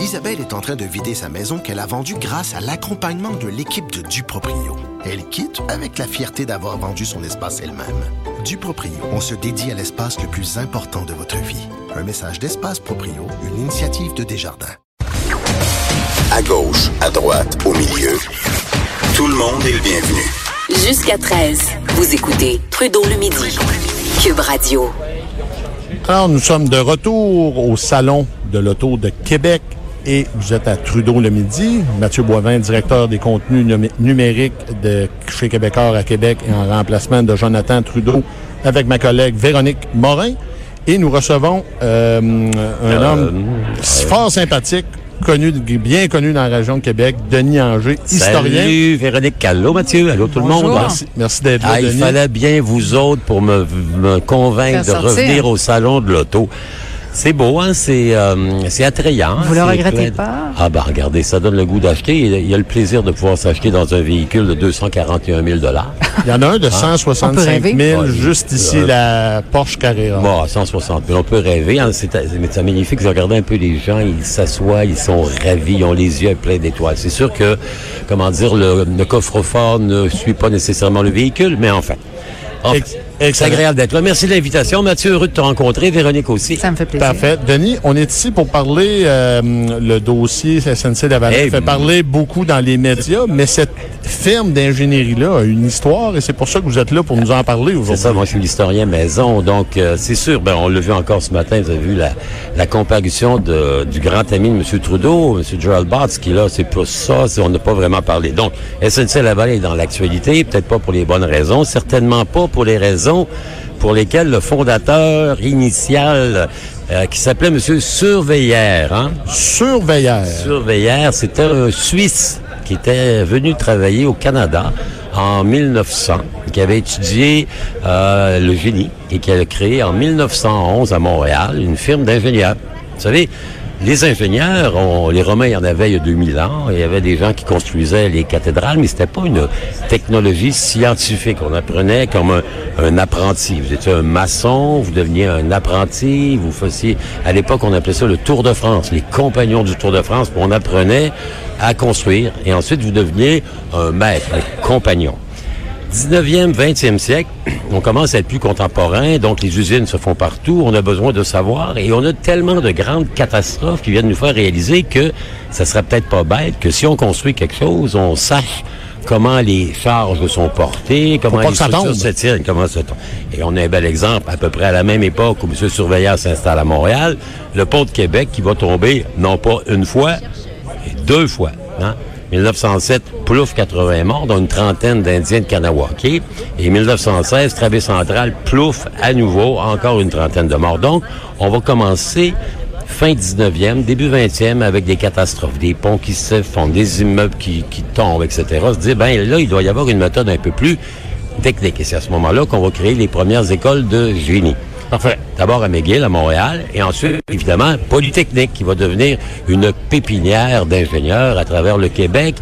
Isabelle est en train de vider sa maison qu'elle a vendue grâce à l'accompagnement de l'équipe de Duproprio. Elle quitte avec la fierté d'avoir vendu son espace elle-même. Duproprio, on se dédie à l'espace le plus important de votre vie. Un message d'Espace Proprio, une initiative de Desjardins. À gauche, à droite, au milieu. Tout le monde est le bienvenu. Jusqu'à 13, vous écoutez Trudeau le midi. Cube Radio. Alors, nous sommes de retour au Salon de l'Auto de Québec et vous êtes à Trudeau le midi. Mathieu Boivin, directeur des contenus numériques de chez Québécois à Québec et en remplacement de Jonathan Trudeau avec ma collègue Véronique Morin. Et nous recevons euh, un homme fort sympathique, connu, bien connu dans la région de Québec, Denis Anger, historien. Salut Véronique Callot, Mathieu. Allô tout le monde. Merci, merci d'être là, Ah, il Denis. fallait bien vous autres pour me, me convaincre de sortir. revenir au salon de l'auto. C'est beau, hein? C'est euh, c'est attrayant. Vous le regrettez pas? Ah ben regardez, ça donne le goût d'acheter. Il y a- il y a le plaisir de pouvoir s'acheter dans un véhicule de 241 000 Il y en a un de 165 rêver. 000 Ouais, juste ici, euh, la Porsche Carrera. Bon, 160 000. On peut rêver. Hein, c'est mais c'est magnifique. Je regardais un peu les gens. Ils s'assoient, ils sont ravis, ils ont les yeux pleins d'étoiles. C'est sûr que, comment dire, le, le coffre-fort ne suit pas nécessairement le véhicule, mais enfin. Ex- c'est excellent. agréable d'être là. Merci de l'invitation. Mathieu, heureux de te rencontrer. Véronique aussi. Ça me fait plaisir. Parfait. Denis, on est ici pour parler euh, le dossier SNC Lavalin Eh, fait parler beaucoup dans les médias, mais cette firme d'ingénierie-là a une histoire et c'est pour ça que vous êtes là pour nous en parler C'est aujourd'hui. ça, moi je suis l'historien maison, donc euh, c'est sûr, ben, on l'a vu encore ce matin, vous avez vu la, la comparution de, du grand ami de M. Trudeau, M. Gerald Botts, qui là, c'est pas ça, c'est- on n'a pas vraiment parlé. Donc, SNC Lavalin est dans l'actualité, peut-être pas pour les bonnes raisons, certainement pas pour les raisons pour lesquelles le fondateur initial, euh, qui s'appelait M. Surveillère, hein, Surveillère. Surveillère, c'était un Suisse qui était venu travailler au Canada en 1900, qui avait étudié euh, le génie et qui a créé en 1911 à Montréal une firme d'ingénieurs. Vous savez, les ingénieurs, les Romains y en avaient il y a 2000 ans. Il y avait des gens qui construisaient les cathédrales, mais c'était pas une technologie scientifique. On apprenait comme un, un apprenti. Vous étiez un maçon, vous deveniez un apprenti, vous faisiez... À l'époque, on appelait ça le Tour de France, les compagnons du Tour de France. On apprenait à construire. Et ensuite, vous deveniez un maître, un compagnon. 19e, 20e siècle, on commence à être plus contemporain, donc les usines se font partout, on a besoin de savoir, et on a tellement de grandes catastrophes qui viennent nous faire réaliser que ça serait peut-être pas bête que si on construit quelque chose, on sache comment les charges sont portées, comment les structures se tiennent, comment ça tombe. Et on a un bel exemple, à peu près à la même époque où M. Surveillard s'installe à Montréal, le pont de Québec qui va tomber non pas une fois, et deux fois. Hein? 1907, plouf 80 morts, dont une trentaine d'Indiens de Kanawake. Et 1916, travée centrale, plouf à nouveau, encore une trentaine de morts. Donc, on va commencer fin 19e, début 20e avec des catastrophes, des ponts qui s'effondrent, des immeubles qui, qui tombent, etc. Se dire, ben là, il doit y avoir une méthode un peu plus technique. Et c'est à ce moment-là qu'on va créer les premières écoles de génie. Parfait. D'abord à McGill, à Montréal, et ensuite, évidemment, Polytechnique, qui va devenir une pépinière d'ingénieurs à travers le Québec,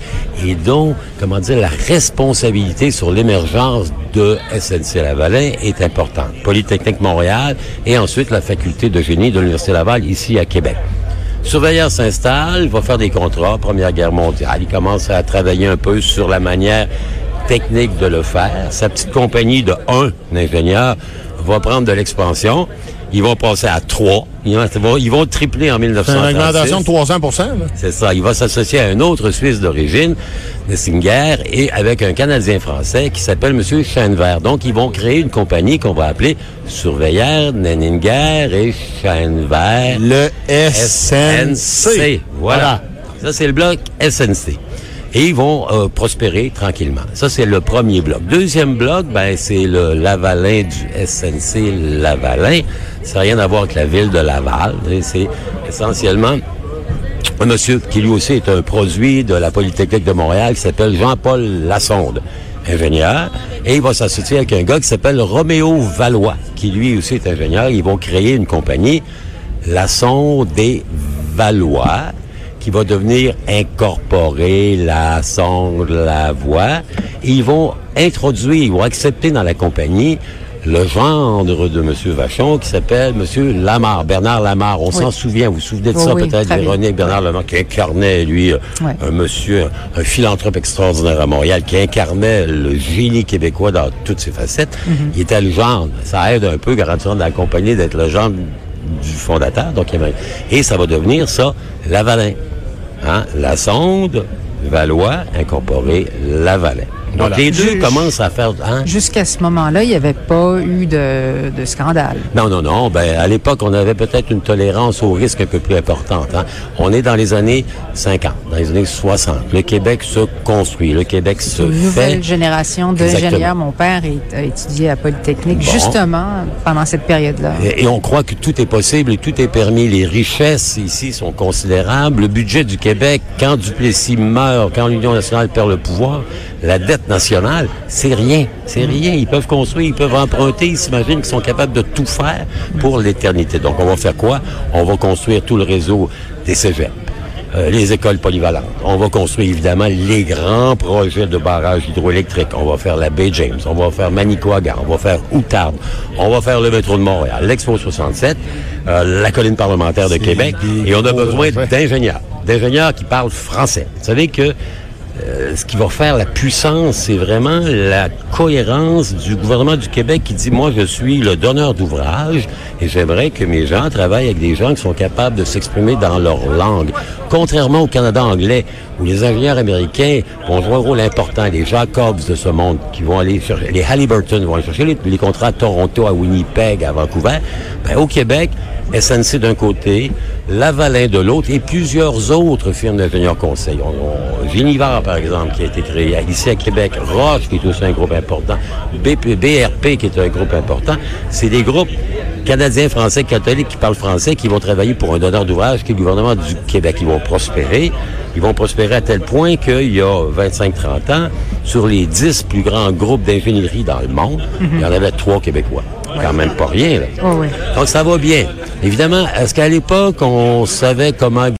et dont, comment dire, la responsabilité sur l'émergence de SNC-Lavalin est importante. Polytechnique Montréal, et ensuite la faculté de génie de l'Université Laval, ici à Québec. Surveilleur s'installe, va faire des contrats, Première Guerre mondiale. Il commence à travailler un peu sur la manière technique de le faire. Sa petite compagnie de un ingénieur va prendre de l'expansion. Ils vont passer à trois. Ils vont, ils vont tripler en C'est une 1936. augmentation de 300 là. C'est ça. Il va s'associer à un autre Suisse d'origine, Nessinger, et avec un Canadien français qui s'appelle M. Schoenvert. Donc, ils vont créer une compagnie qu'on va appeler Surveillère, Nenninger et Schoenvert. Le SNC. Voilà. Ça, c'est le bloc SNC. Et ils vont euh, prospérer tranquillement. Ça, c'est le premier bloc. Deuxième bloc, ben, c'est le Lavalin du SNC Lavalin. Ça n'a rien à voir avec la ville de Laval. C'est essentiellement un monsieur qui lui aussi est un produit de la Polytechnique de Montréal qui s'appelle Jean-Paul Lassonde, ingénieur. Et il va s'associer avec un gars qui s'appelle Roméo Valois, qui lui aussi est ingénieur. Ils vont créer une compagnie, Lassonde des Valois, qui va devenir incorporer la sonde, la voix. Et ils vont introduire, ils vont accepter dans la compagnie le gendre de M. Vachon qui s'appelle M. Lamar, Bernard Lamar. On s'en souvient, vous vous souvenez de ça oui, peut-être. Véronique Bernard Lamar, qui incarnait, lui, euh, un monsieur, un philanthrope extraordinaire à Montréal, qui incarnait le génie québécois dans toutes ses facettes. Mm-hmm. Il était le gendre. Ça aide un peu, garantissant de l'accompagner, d'être le gendre du fondateur. Donc, il y avait- Et ça va devenir ça, Lavalin. Hein? La sonde, Valois, incorporé Lavalin. Donc, Voilà. les deux Je- commencent à faire... Hein? Jusqu'à ce moment-là, il n'y avait pas eu de, de scandale. Non, non, non. Ben, à l'époque, on avait peut-être une tolérance au risque un peu plus importante. hein. On est dans les années 50, dans les années 60. Le Québec se construit, le Québec se Une fait. nouvelle génération d'ingénieurs. Mon père est- a étudié à Polytechnique Bon. justement pendant cette période-là. Et, et on croit que tout est possible et tout est permis. Les richesses ici sont considérables. Le budget du Québec, quand Duplessis meurt, quand l'Union nationale perd le pouvoir, la dette nationale, c'est rien. C'est rien. Ils peuvent construire, ils peuvent emprunter. Ils s'imaginent qu'ils sont capables de tout faire pour l'éternité. Donc, on va faire quoi? On va construire tout le réseau des cégeps. euh, les écoles polyvalentes. On va construire évidemment les grands projets de barrages hydroélectriques. On va faire la baie James, on va faire Manicouagan, on va faire Outarde, on va faire le métro de Montréal, l'Expo 67, euh, la colline parlementaire de Québec. Et on a besoin d'ingénieurs, d'ingénieurs qui parlent français. Vous savez que euh, ce qui va faire la puissance, c'est vraiment la cohérence du gouvernement du Québec qui dit, moi, je suis le donneur d'ouvrage et j'aimerais que mes gens travaillent avec des gens qui sont capables de s'exprimer dans leur langue. Contrairement au Canada anglais, où les ingénieurs américains vont jouer un rôle important, les Jacobs de ce monde, qui vont aller chercher, les Halliburton vont aller chercher les, contrats à Toronto, à Winnipeg, à Vancouver, ben, au Québec, SNC d'un côté, Lavalin de l'autre et plusieurs autres firmes d'ingénieurs conseils. On, on- Génivard, par exemple, qui a été créé ici à Québec, Roche, qui est aussi un groupe important, BP, BRP, qui est un groupe important. C'est des groupes canadiens, français, catholiques qui parlent français, qui vont travailler pour un donneur d'ouvrage qui est le gouvernement du Québec. Ils vont prospérer. Ils vont prospérer à tel point qu'il y a 25-30 ans, sur les 10 plus grands groupes d'ingénierie dans le monde, il y en avait trois Québécois. Quand même pas rien, là. Oh. Donc ça va bien. Évidemment, est-ce qu'à l'époque, on savait comment